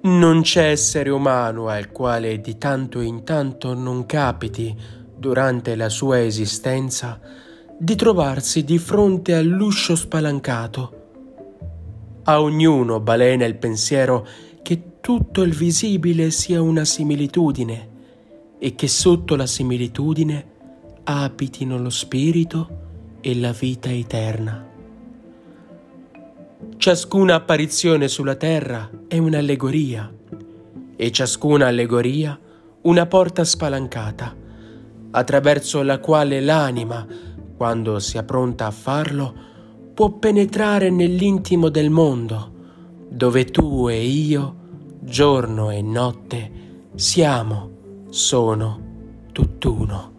Non c'è essere umano al quale di tanto in tanto non capiti, durante la sua esistenza, di trovarsi di fronte all'uscio spalancato. A ognuno balena il pensiero che tutto il visibile sia una similitudine e che sotto la similitudine abitino lo spirito e la vita eterna. Ciascuna apparizione sulla terra è un'allegoria e ciascuna allegoria una porta spalancata, attraverso la quale l'anima, quando sia pronta a farlo, può penetrare nell'intimo del mondo, dove tu e io, giorno e notte, siamo, sono tutt'uno.